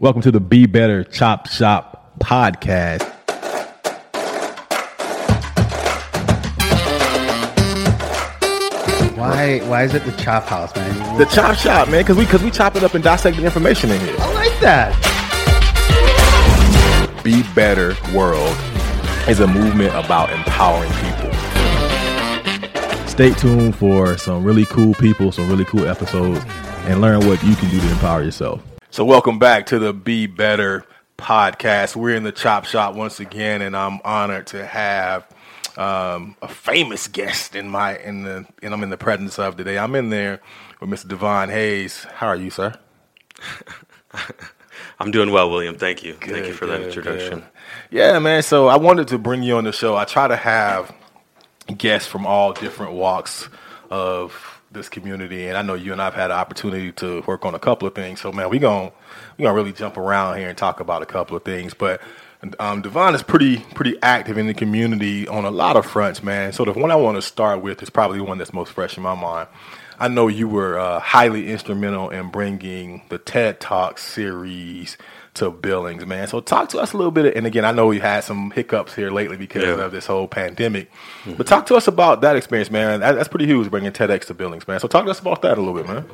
Welcome to the Be Better Chop Shop podcast. Why? Why is it the chop house, man? The Chop Shop, man, because we because we chop it up and dissect the information in here. I like that. Be Better World is a movement about empowering people. Stay tuned for some really cool people, some really cool episodes, and learn what you can do to empower yourself. So, welcome back to the Be Better podcast. We're in the Chop Shop once again, and I'm honored to have um, a famous guest in my in the and I'm in the presence of today. I'm in there with Mr. D'Vaughn Hayes. How are you, sir? I'm doing well, William. Thank you. Thank you Good, for that introduction. good. Yeah, man. So I wanted to bring you on the show. I try to have guests from all different walks of this community, and I know you and I've had an opportunity to work on a couple of things. So, man, we going we gonna really jump around here and talk about a couple of things. But um, D'Vaughn is pretty pretty active in the community on a lot of fronts, man. So the one I want to start with is probably one that's most fresh in my mind. I know you were uh, highly instrumental in bringing the TED Talk series to Billings, man. So talk to us a little bit. And again, I know you had some hiccups here lately because Yeah. of this whole pandemic. But mm-hmm. talk to us about that experience, man. That, that's pretty huge bringing TEDx to Billings, man. So talk to us about that a little bit, man.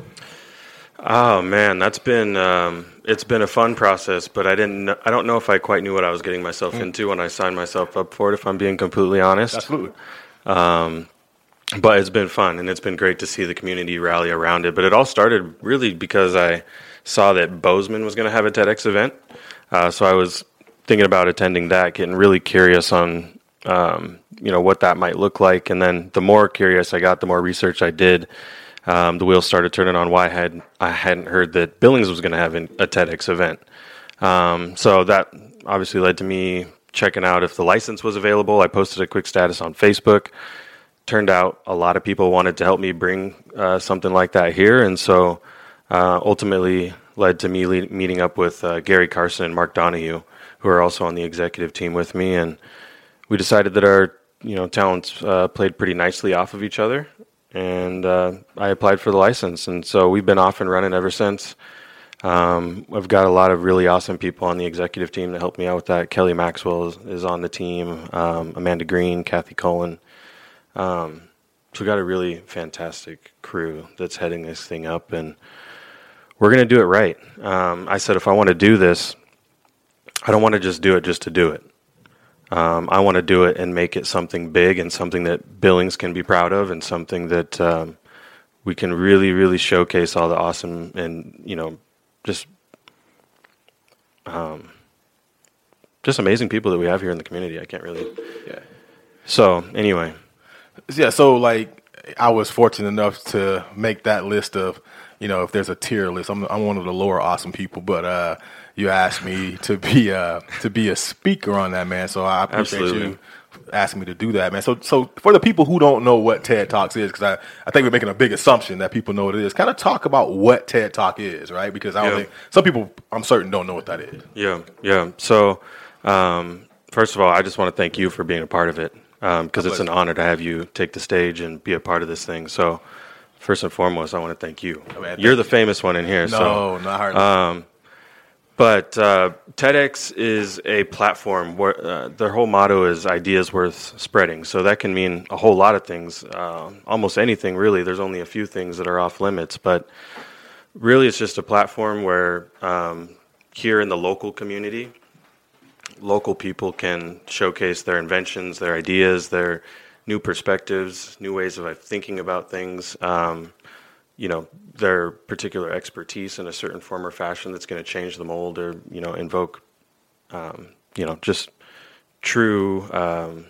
Oh man, that's been um, it's been a fun process, but I didn't. I don't know if I quite knew what I was getting myself mm. into when I signed myself up for it. If I'm being completely honest, Absolutely. Um, but it's been fun and it's been great to see the community rally around it. But it all started really because I saw that Bozeman was going to have a TEDx event, uh, so I was thinking about attending that, getting really curious on um, you know what that might look like, and then the more curious I got, the more research I did. Um, the wheels started turning on why I had I hadn't heard that Billings was going to have an, a TEDx event. Um, so that obviously led to me checking out if the license was available. I posted a quick status on Facebook turned out a lot of people wanted to help me bring uh, something like that here, and so uh, ultimately led to me le- meeting up with uh, Gary Carson and Mark Donahue, who are also on the executive team with me, and we decided that our you know talents uh, played pretty nicely off of each other, and uh, I applied for the license, and so we've been off and running ever since. Um, I've got a lot of really awesome people on the executive team that help me out with that. Kelly Maxwell is, is on the team, um, Amanda Green, Kathy Cullen. So we got a really fantastic crew that's heading this thing up, and we're going to do it right. Um, I said if I want to do this, I don't want to just do it just to do it. Um, I want to do it and make it something big and something that Billings can be proud of, and something that um, we can really, really showcase all the awesome and you know just um, just amazing people that we have here in the community. I can't really. Yeah. So anyway. Yeah, so like I was fortunate enough to make that list of, you know, if there's a tier list, I'm I'm one of the lower awesome people, but uh you asked me to be uh to be a speaker on that, man. So I appreciate Absolutely. you asking me to do that, man. So so for the people who don't know what TED Talks is, because I, I think we're making a big assumption that people know what it is, kind of talk about what TED Talk is, right? Because I don't Yeah. think some people I'm certain don't know what that is. Yeah, yeah. So, um, first of all, I just want to thank you for being a part of it because it's an honor to have you take the stage and be a part of this thing. So, first and foremost, I want to thank you. Oh, man, You're the famous one in here. No, so, not hard. Um, but uh, TEDx is a platform where uh, their whole motto is ideas worth spreading. So that can mean a whole lot of things, uh, almost anything really. There's only a few things that are off limits, but really it's just a platform where um, here in the local community, local people can showcase their inventions, their ideas, their new perspectives, new ways of thinking about things. Um, you know their particular expertise in a certain form or fashion that's going to change the mold or you know invoke um, you know just true um,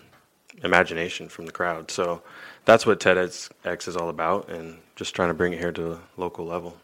imagination from the crowd so that's what TEDx is all about and just trying to bring it here to the local level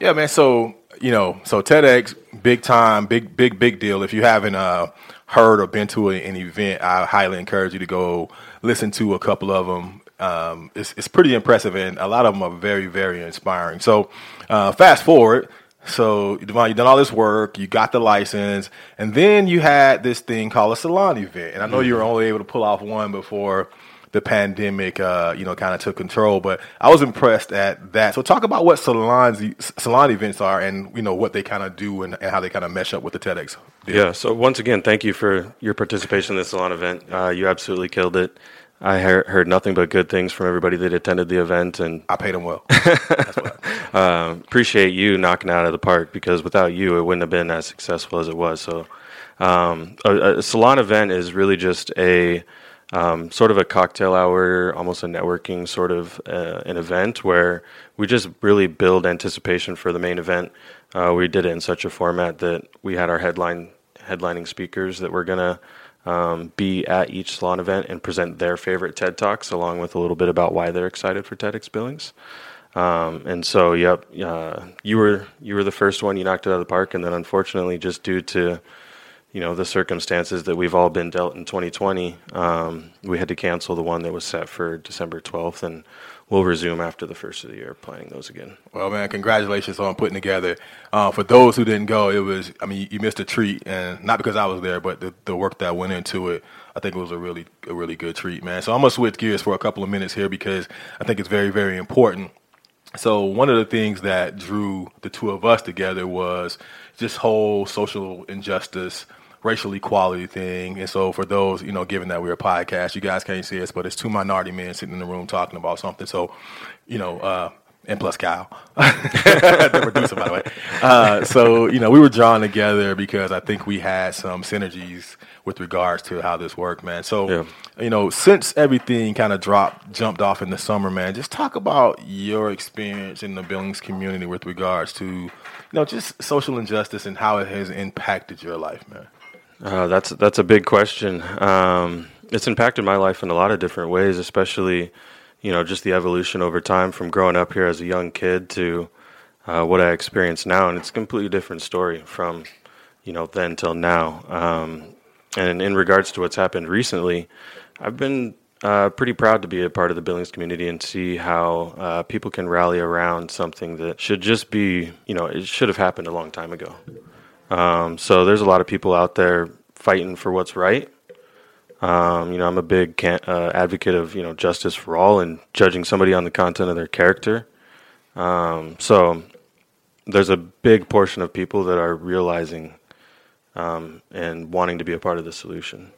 Yeah, man. So you know, so TEDx, big time, big, big, big deal. If you haven't uh, heard or been to an event, I highly encourage you to go listen to a couple of them. Um, it's it's pretty impressive, and a lot of them are very, very inspiring. So, uh, fast forward. So, D'Vaughn, you done all this work, you got the license, and then you had this thing called a salon event. And I know you were only able to pull off one before the pandemic, uh, you know, kind of took control. But I was impressed at that. So talk about what salons, salon events are, and you know what they kind of do and, and, how they kind of mesh up with the TEDx. Deal. Yeah. So once again, thank you for your participation in the salon event. Uh, you absolutely killed it. I heard nothing but good things from everybody that attended the event, and I paid them well. uh, appreciate you knocking out of the park because without you, it wouldn't have been as successful as it was. So, um, a, a, salon event is really just a um, sort of a cocktail hour, almost a networking sort of uh, an event where we just really build anticipation for the main event. Uh, we did it in such a format that we had our headline headlining speakers that were gonna um, be at each salon event and present their favorite TED Talks, along with a little bit about why they're excited for TEDx Billings. Um, and so, yep, uh, you were you were the first one. You knocked it out of the park, and then unfortunately, just due to you know the circumstances that we've all been dealt in 2020, um, we had to cancel the one that was set for December 12th, and we'll resume after the first of the year planning those again. Well, man, congratulations on putting together. Uh, for those who didn't go, it was I mean you missed a treat, and not because I was there, but the, the work that went into it. I think it was a really a really good treat, man. So I'm gonna switch gears for a couple of minutes here because I think it's very very important. So one of the things that drew the two of us together was this whole social injustice racial equality thing. And so for those, you know, given that we're a podcast, you guys can't see us, but it's two minority men sitting in the room talking about something. So, you know, uh, and plus Kyle, the producer, by the way. Uh, so, you know, we were drawn together because I think we had some synergies with regards to how this worked, man. So, yeah. you know, since everything kind of dropped, jumped off in the summer, man, just talk about your experience in the Billings community with regards to, you know, just social injustice and how it has impacted your life, man. Uh, that's that's a big question. Um, it's impacted my life in a lot of different ways, especially, you know, just the evolution over time from growing up here as a young kid to uh, what I experience now, and it's a completely different story from, you know, then till now. Um, and in regards to what's happened recently, I've been uh, pretty proud to be a part of the Billings community and see how uh, people can rally around something that should just be, you know, it should have happened a long time ago. Um, so there's a lot of people out there fighting for what's right. Um, you know, I'm a big can- uh, advocate of you know justice for all and judging somebody on the content of their character. Um, so there's a big portion of people that are realizing um, and wanting to be a part of the solution.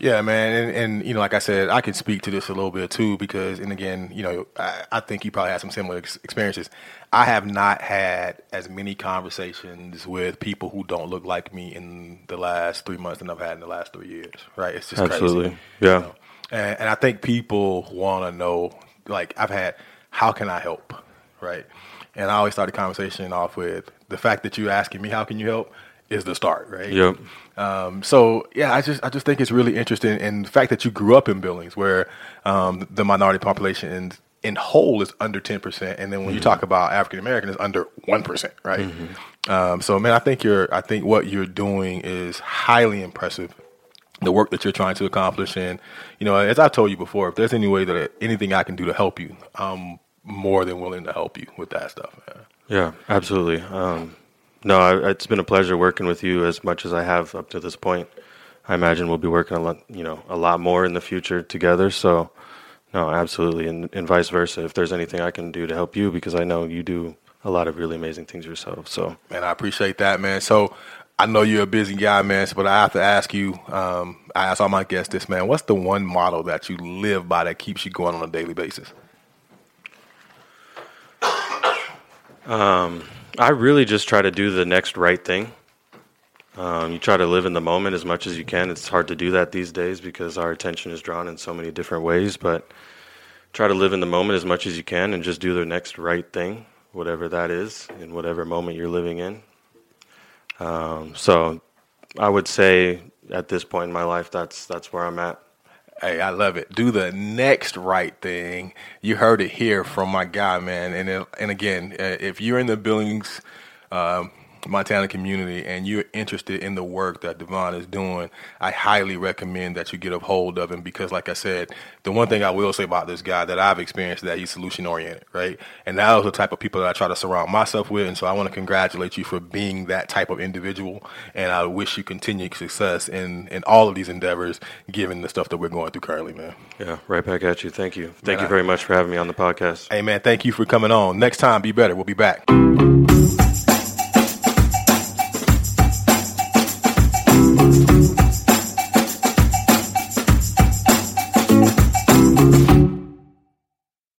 Yeah, man, and, and, you know, like I said, I can speak to this a little bit too because, and again, you know, I, I think you probably had some similar ex- experiences. I have not had as many conversations with people who don't look like me in the last three months than I've had in the last three years. Right? It's just absolutely, crazy, yeah. You know? and, and I think people want to know, like, I've had, how can I help? Right? And I always start the conversation off with the fact that you're asking me, how can you help? Is the start, right? Yep. Um, so yeah, I just I just think it's really interesting, and the fact that you grew up in Billings, where um, the minority population in, in whole is under ten percent, and then when mm-hmm. you talk about African American, is under one percent, right? Mm-hmm. Um, so man, I think you're I think what you're doing is highly impressive. The work that you're trying to accomplish, and you know, as I told you before, if there's any way that anything I can do to help you, I'm more than willing to help you with that stuff. Man. Yeah, absolutely. Um, no, it's been a pleasure working with you as much as I have up to this point. I imagine we'll be working a lot, you know, a lot more in the future together. So, no, absolutely, and, and vice versa. If there's anything I can do to help you, because I know you do a lot of really amazing things yourself. So, man, I appreciate that, man. So, I know you're a busy guy, man, but I have to ask you. Um, I ask all my guests this, man. What's the one model that you live by that keeps you going on a daily basis? Um I really just try to do the next right thing. Um, you try to live in the moment as much as you can. It's hard to do that these days because our attention is drawn in so many different ways, but try to live in the moment as much as you can and just do the next right thing, whatever that is, in whatever moment you're living in. Um, so I would say at this point in my life, that's that's where I'm at. Hey, I love it. Do the next right thing. You heard it here from my guy, man. And and again, uh, if you're in the Billings um, Montana community and you're interested in the work that D'Vaughn is doing, I highly recommend that you get a hold of him because, like I said, the one thing I will say about this guy that I've experienced that he's solution oriented, right? And that is the type of people that I try to surround myself with. And so I want to congratulate you for being that type of individual. And I wish you continued success in, in all of these endeavors, given the stuff that we're going through currently, man. Yeah, right back at you. Thank you. Thank Man, you very much for having me on the podcast. Hey, man, thank you for coming on. Next time, be better. We'll be back.